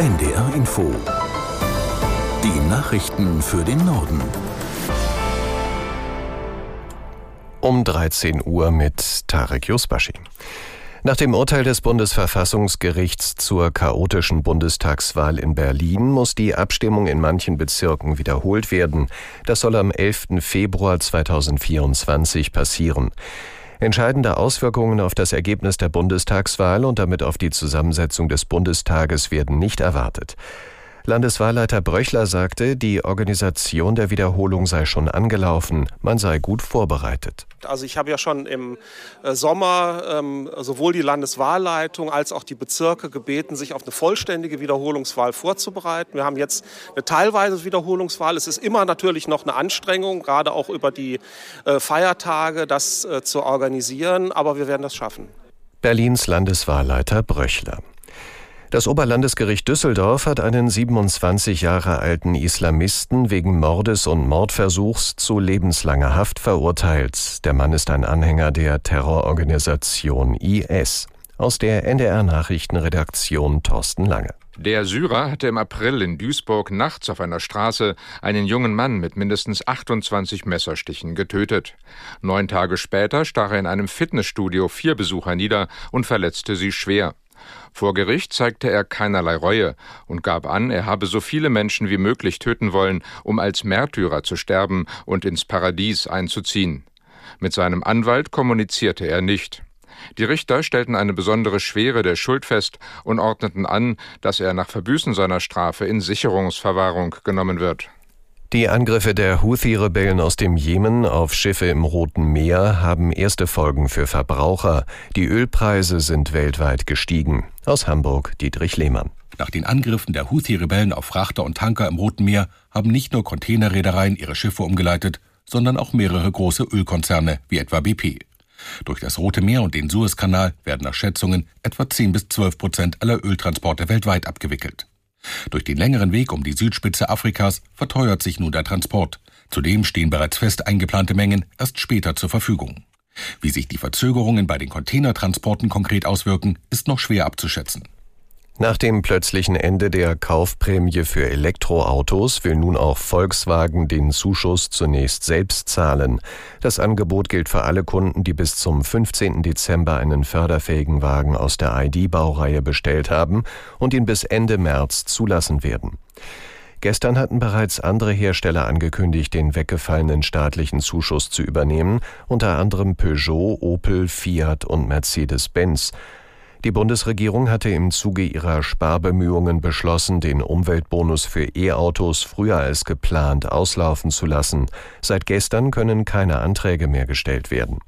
NDR Info. Die Nachrichten für den Norden. Um 13 Uhr mit Tarek Yusbashi. Nach dem Urteil des Bundesverfassungsgerichts zur chaotischen Bundestagswahl in Berlin muss die Abstimmung in manchen Bezirken wiederholt werden. Das soll am 11. Februar 2024 passieren. Entscheidende Auswirkungen auf das Ergebnis der Bundestagswahl und damit auf die Zusammensetzung des Bundestages werden nicht erwartet. Landeswahlleiter Bröchler sagte, die Organisation der Wiederholung sei schon angelaufen, man sei gut vorbereitet. Also ich habe ja schon im äh, Sommer ähm, sowohl die Landeswahlleitung als auch die Bezirke gebeten, sich auf eine vollständige Wiederholungswahl vorzubereiten. Wir haben jetzt eine teilweise Wiederholungswahl. Es ist immer natürlich noch eine Anstrengung, gerade auch über die äh, Feiertage, das äh, zu organisieren, aber wir werden das schaffen. Berlins Landeswahlleiter Bröchler. Das Oberlandesgericht Düsseldorf hat einen 27 Jahre alten Islamisten wegen Mordes und Mordversuchs zu lebenslanger Haft verurteilt. Der Mann ist ein Anhänger der Terrororganisation IS. Aus der NDR Nachrichtenredaktion Thorsten Lange. Der Syrer hatte im April in Duisburg nachts auf einer Straße einen jungen Mann mit mindestens 28 Messerstichen getötet. Neun Tage später stach er in einem Fitnessstudio vier Besucher nieder und verletzte sie schwer. Vor Gericht zeigte er keinerlei Reue und gab an, er habe so viele Menschen wie möglich töten wollen, um als Märtyrer zu sterben und ins Paradies einzuziehen. Mit seinem Anwalt kommunizierte er nicht. Die Richter stellten eine besondere Schwere der Schuld fest und ordneten an, dass er nach Verbüßen seiner Strafe in Sicherungsverwahrung genommen wird. Die Angriffe der Houthi-Rebellen aus dem Jemen auf Schiffe im Roten Meer haben erste Folgen für Verbraucher. Die Ölpreise sind weltweit gestiegen. Aus Hamburg Dietrich Lehmann. Nach den Angriffen der Houthi-Rebellen auf Frachter und Tanker im Roten Meer haben nicht nur Containerreedereien ihre Schiffe umgeleitet, sondern auch mehrere große Ölkonzerne wie etwa BP. Durch das Rote Meer und den Suezkanal werden nach Schätzungen etwa 10 bis 12 Prozent aller Öltransporte weltweit abgewickelt. Durch den längeren Weg um die Südspitze Afrikas verteuert sich nun der Transport. Zudem stehen bereits fest eingeplante Mengen erst später zur Verfügung. Wie sich die Verzögerungen bei den Containertransporten konkret auswirken, ist noch schwer abzuschätzen. Nach dem plötzlichen Ende der Kaufprämie für Elektroautos will nun auch Volkswagen den Zuschuss zunächst selbst zahlen. Das Angebot gilt für alle Kunden, die bis zum 15. Dezember einen förderfähigen Wagen aus der ID-Baureihe bestellt haben und ihn bis Ende März zulassen werden. Gestern hatten bereits andere Hersteller angekündigt, den weggefallenen staatlichen Zuschuss zu übernehmen, unter anderem Peugeot, Opel, Fiat und Mercedes-Benz. Die Bundesregierung hatte im Zuge ihrer Sparbemühungen beschlossen, den Umweltbonus für E-Autos früher als geplant auslaufen zu lassen. Seit gestern können keine Anträge mehr gestellt werden.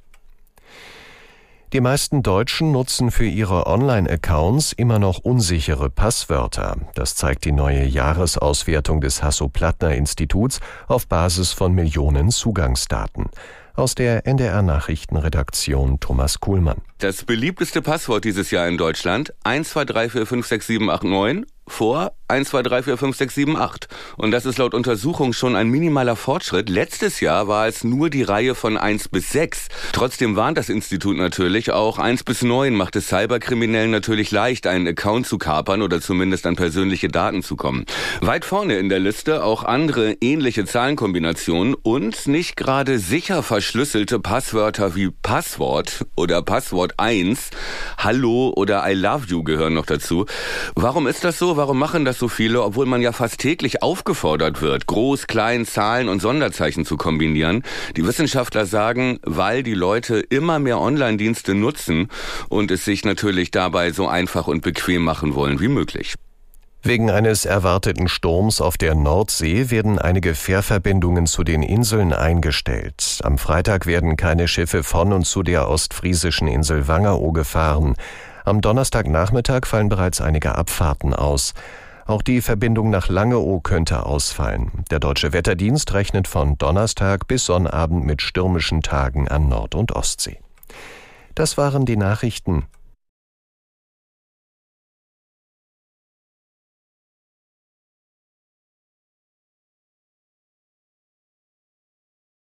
Die meisten Deutschen nutzen für ihre Online-Accounts immer noch unsichere Passwörter. Das zeigt die neue Jahresauswertung des Hasso-Plattner-Instituts auf Basis von Millionen Zugangsdaten. Aus der NDR Nachrichtenredaktion Thomas Kuhlmann. Das beliebteste Passwort dieses Jahr in Deutschland 123456789 vor 1, 2, 3, 4, 5, 6, 7, 8. Und das ist laut Untersuchung schon ein minimaler Fortschritt. Letztes Jahr war es nur die Reihe von 1 bis 6. Trotzdem warnt das Institut natürlich auch 1 bis 9 macht es Cyberkriminellen natürlich leicht, einen Account zu kapern oder zumindest an persönliche Daten zu kommen. Weit vorne in der Liste auch andere ähnliche Zahlenkombinationen und nicht gerade sicher verschlüsselte Passwörter wie Passwort oder Passwort 1, Hallo oder I love you gehören noch dazu. Warum ist das so? Warum machen das so viele, obwohl man ja fast täglich aufgefordert wird, Groß-, Klein-, Zahlen und Sonderzeichen zu kombinieren? Die Wissenschaftler sagen, weil die Leute immer mehr Online-Dienste nutzen und es sich natürlich dabei so einfach und bequem machen wollen wie möglich. Wegen eines erwarteten Sturms auf der Nordsee werden einige Fährverbindungen zu den Inseln eingestellt. Am Freitag werden keine Schiffe von und zu der ostfriesischen Insel Wangeroo gefahren. Am Donnerstagnachmittag fallen bereits einige Abfahrten aus. Auch die Verbindung nach Langeoh könnte ausfallen. Der Deutsche Wetterdienst rechnet von Donnerstag bis Sonnabend mit stürmischen Tagen an Nord- und Ostsee. Das waren die Nachrichten.